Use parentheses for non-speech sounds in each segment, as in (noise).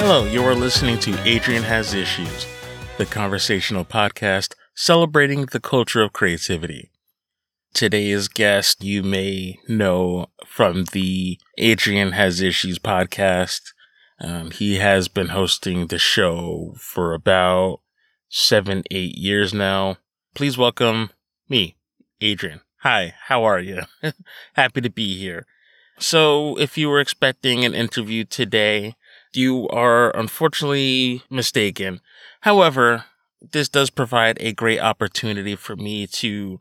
Hello, you are listening to Adrian Has Issues, the conversational podcast celebrating the culture of creativity. Today's guest you may know from the Adrian Has Issues podcast. Um, he has been hosting the show for about seven, eight years now. Please welcome me, Adrian. Hi, how are you? (laughs) Happy to be here. So, if you were expecting an interview today, you are unfortunately mistaken. However, this does provide a great opportunity for me to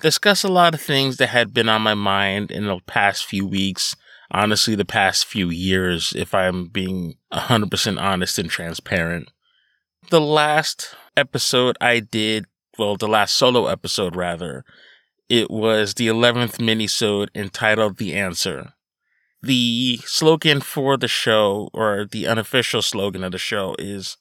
discuss a lot of things that had been on my mind in the past few weeks. Honestly, the past few years, if I'm being 100% honest and transparent. The last episode I did, well, the last solo episode rather, it was the 11th minisode entitled The Answer. The slogan for the show, or the unofficial slogan of the show, is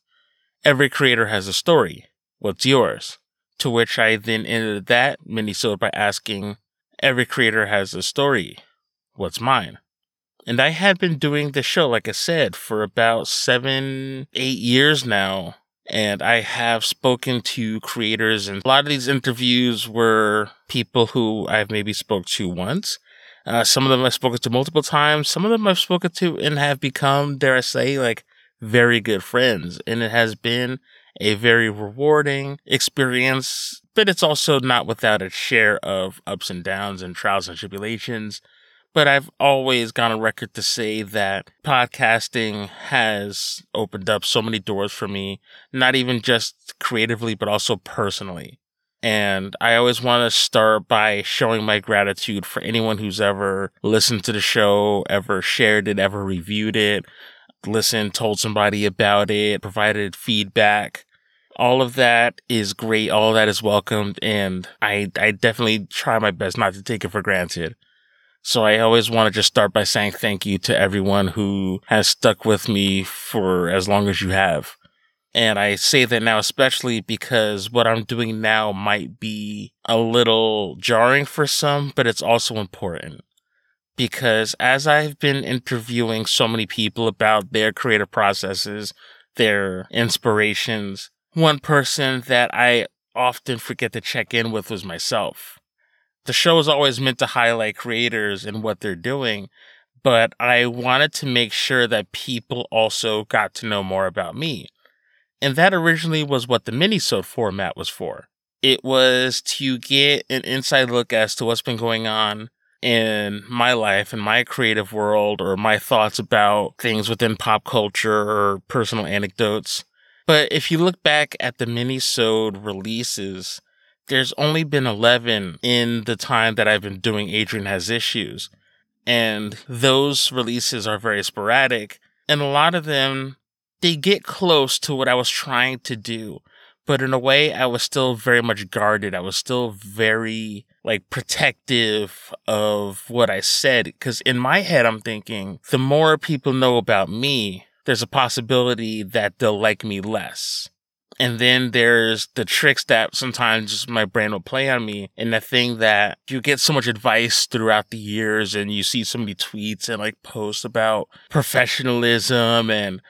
Every creator has a story. What's yours? To which I then ended that minisode by asking, Every creator has a story. What's mine? And I had been doing the show, like I said, for about seven, eight years now. And I have spoken to creators, and a lot of these interviews were people who I've maybe spoke to once. Uh, some of them I've spoken to multiple times. Some of them I've spoken to and have become, dare I say, like very good friends. And it has been a very rewarding experience, but it's also not without its share of ups and downs and trials and tribulations. But I've always gone on record to say that podcasting has opened up so many doors for me, not even just creatively, but also personally. And I always want to start by showing my gratitude for anyone who's ever listened to the show, ever shared it, ever reviewed it, listened, told somebody about it, provided feedback. All of that is great. All of that is welcomed. And I, I definitely try my best not to take it for granted. So I always want to just start by saying thank you to everyone who has stuck with me for as long as you have. And I say that now, especially because what I'm doing now might be a little jarring for some, but it's also important. Because as I've been interviewing so many people about their creative processes, their inspirations, one person that I often forget to check in with was myself. The show is always meant to highlight creators and what they're doing, but I wanted to make sure that people also got to know more about me. And that originally was what the minisode format was for. It was to get an inside look as to what's been going on in my life and my creative world or my thoughts about things within pop culture or personal anecdotes. But if you look back at the minisode releases, there's only been 11 in the time that I've been doing Adrian Has Issues. And those releases are very sporadic. And a lot of them they get close to what I was trying to do, but in a way, I was still very much guarded. I was still very like protective of what I said. Cause in my head, I'm thinking the more people know about me, there's a possibility that they'll like me less. And then there's the tricks that sometimes my brain will play on me. And the thing that you get so much advice throughout the years and you see so many tweets and like posts about professionalism and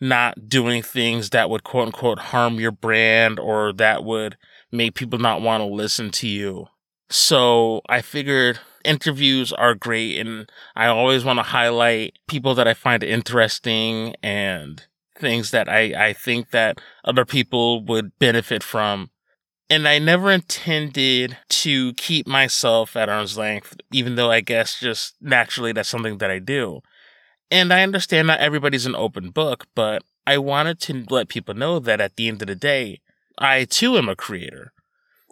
not doing things that would quote unquote harm your brand or that would make people not want to listen to you. So I figured interviews are great and I always want to highlight people that I find interesting and things that I, I think that other people would benefit from. And I never intended to keep myself at arm's length, even though I guess just naturally that's something that I do. And I understand not everybody's an open book, but I wanted to let people know that at the end of the day, I too am a creator.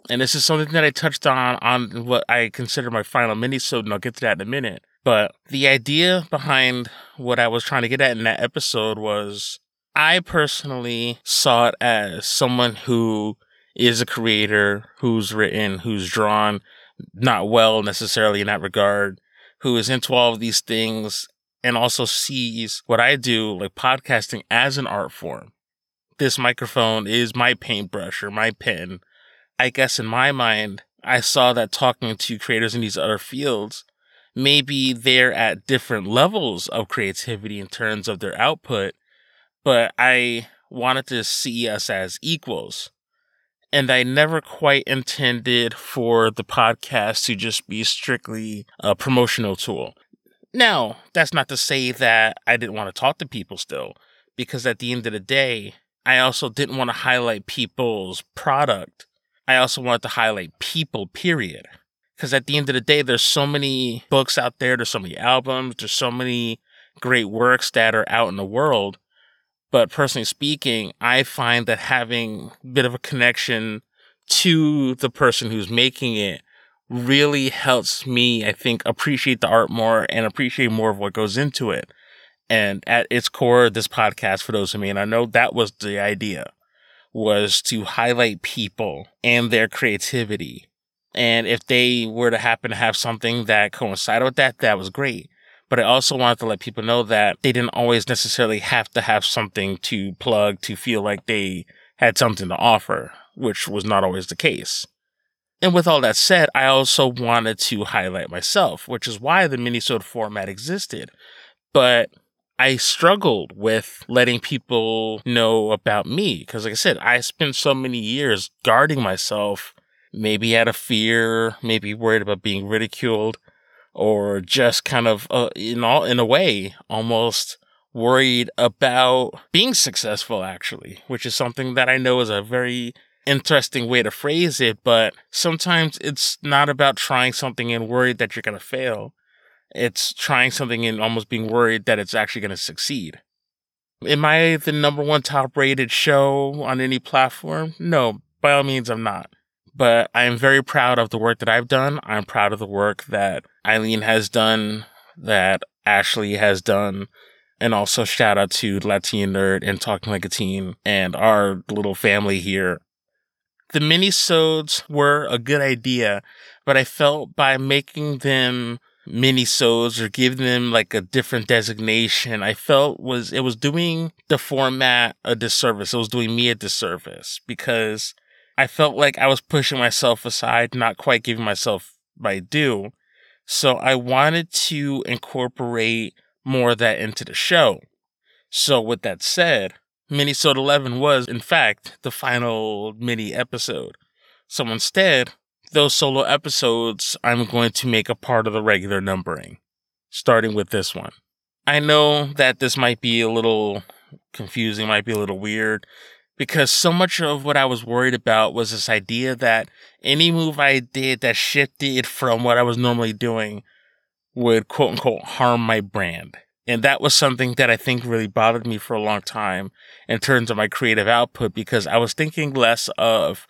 And this is something that I touched on on what I consider my final minisode and I'll get to that in a minute. But the idea behind what I was trying to get at in that episode was I personally saw it as someone who is a creator, who's written, who's drawn, not well necessarily in that regard, who is into all of these things and also sees what I do, like podcasting, as an art form. This microphone is my paintbrush or my pen. I guess in my mind, I saw that talking to creators in these other fields, maybe they're at different levels of creativity in terms of their output, but I wanted to see us as equals. And I never quite intended for the podcast to just be strictly a promotional tool. Now, that's not to say that I didn't want to talk to people still, because at the end of the day, I also didn't want to highlight people's product. I also wanted to highlight people, period. Because at the end of the day, there's so many books out there, there's so many albums, there's so many great works that are out in the world. But personally speaking, I find that having a bit of a connection to the person who's making it really helps me, I think, appreciate the art more and appreciate more of what goes into it. And at its core, this podcast, for those who may not know, that was the idea, was to highlight people and their creativity. And if they were to happen to have something that coincided with that, that was great. But I also wanted to let people know that they didn't always necessarily have to have something to plug to feel like they had something to offer, which was not always the case. And with all that said, I also wanted to highlight myself, which is why the minisode format existed. But I struggled with letting people know about me because, like I said, I spent so many years guarding myself, maybe out of fear, maybe worried about being ridiculed, or just kind of, uh, in all in a way, almost worried about being successful. Actually, which is something that I know is a very interesting way to phrase it, but sometimes it's not about trying something and worried that you're going to fail. It's trying something and almost being worried that it's actually going to succeed. Am I the number one top rated show on any platform? No, by all means, I'm not. But I am very proud of the work that I've done. I'm proud of the work that Eileen has done, that Ashley has done, and also shout out to Latin Nerd and Talking Like a Teen and our little family here the mini-sodes were a good idea, but I felt by making them mini-sodes or giving them like a different designation, I felt was it was doing the format a disservice. It was doing me a disservice because I felt like I was pushing myself aside, not quite giving myself my due. So I wanted to incorporate more of that into the show. So with that said, Minisode 11 was, in fact, the final mini episode. So instead, those solo episodes I'm going to make a part of the regular numbering, starting with this one. I know that this might be a little confusing, might be a little weird, because so much of what I was worried about was this idea that any move I did that shifted from what I was normally doing would quote unquote harm my brand. And that was something that I think really bothered me for a long time in terms of my creative output because I was thinking less of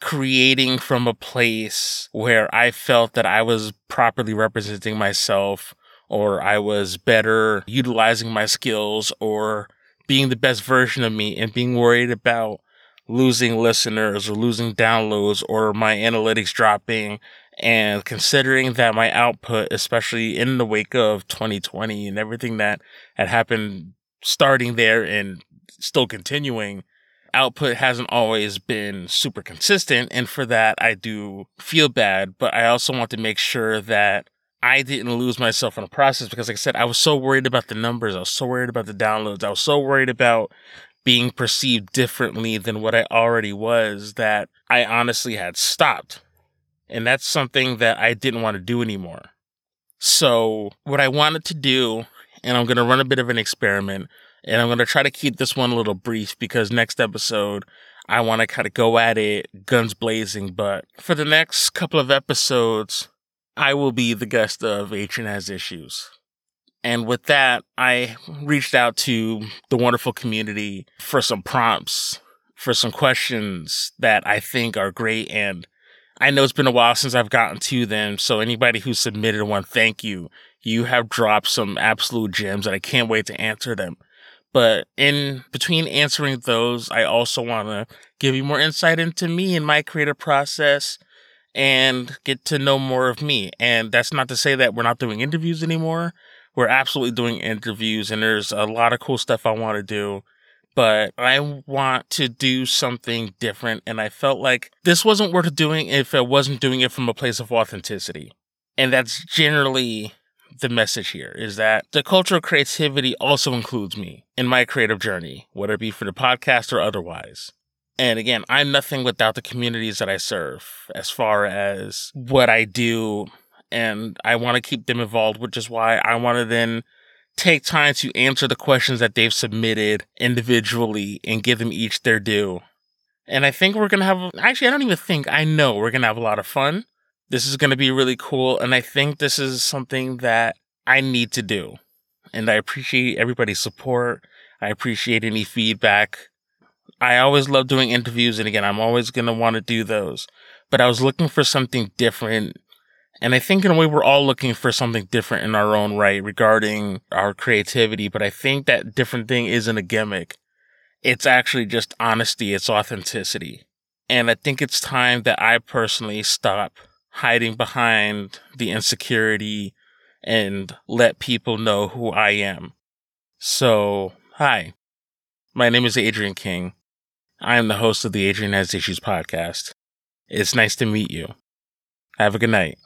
creating from a place where I felt that I was properly representing myself or I was better utilizing my skills or being the best version of me and being worried about losing listeners or losing downloads or my analytics dropping and considering that my output, especially in the wake of 2020 and everything that had happened starting there and still continuing, output hasn't always been super consistent. And for that, I do feel bad, but I also want to make sure that I didn't lose myself in the process because, like I said, I was so worried about the numbers. I was so worried about the downloads. I was so worried about being perceived differently than what I already was that I honestly had stopped and that's something that I didn't want to do anymore. So, what I wanted to do, and I'm going to run a bit of an experiment, and I'm going to try to keep this one a little brief because next episode, I want to kind of go at it guns blazing. But for the next couple of episodes, I will be the guest of Has Issues. And with that, I reached out to the wonderful community for some prompts, for some questions that I think are great and I know it's been a while since I've gotten to them, so anybody who submitted one, thank you. You have dropped some absolute gems and I can't wait to answer them. But in between answering those, I also want to give you more insight into me and my creative process and get to know more of me. And that's not to say that we're not doing interviews anymore. We're absolutely doing interviews and there's a lot of cool stuff I want to do but I want to do something different. And I felt like this wasn't worth doing if I wasn't doing it from a place of authenticity. And that's generally the message here is that the culture of creativity also includes me in my creative journey, whether it be for the podcast or otherwise. And again, I'm nothing without the communities that I serve as far as what I do. And I want to keep them involved, which is why I want to then take time to answer the questions that they've submitted individually and give them each their due. And I think we're going to have, actually, I don't even think, I know we're going to have a lot of fun. This is going to be really cool. And I think this is something that I need to do. And I appreciate everybody's support. I appreciate any feedback. I always love doing interviews. And again, I'm always going to want to do those. But I was looking for something different. And I think in a way, we're all looking for something different in our own right regarding our creativity. But I think that different thing isn't a gimmick. It's actually just honesty. It's authenticity. And I think it's time that I personally stop hiding behind the insecurity and let people know who I am. So, hi. My name is Adrian King. I am the host of the Adrian Has Issues podcast. It's nice to meet you. Have a good night.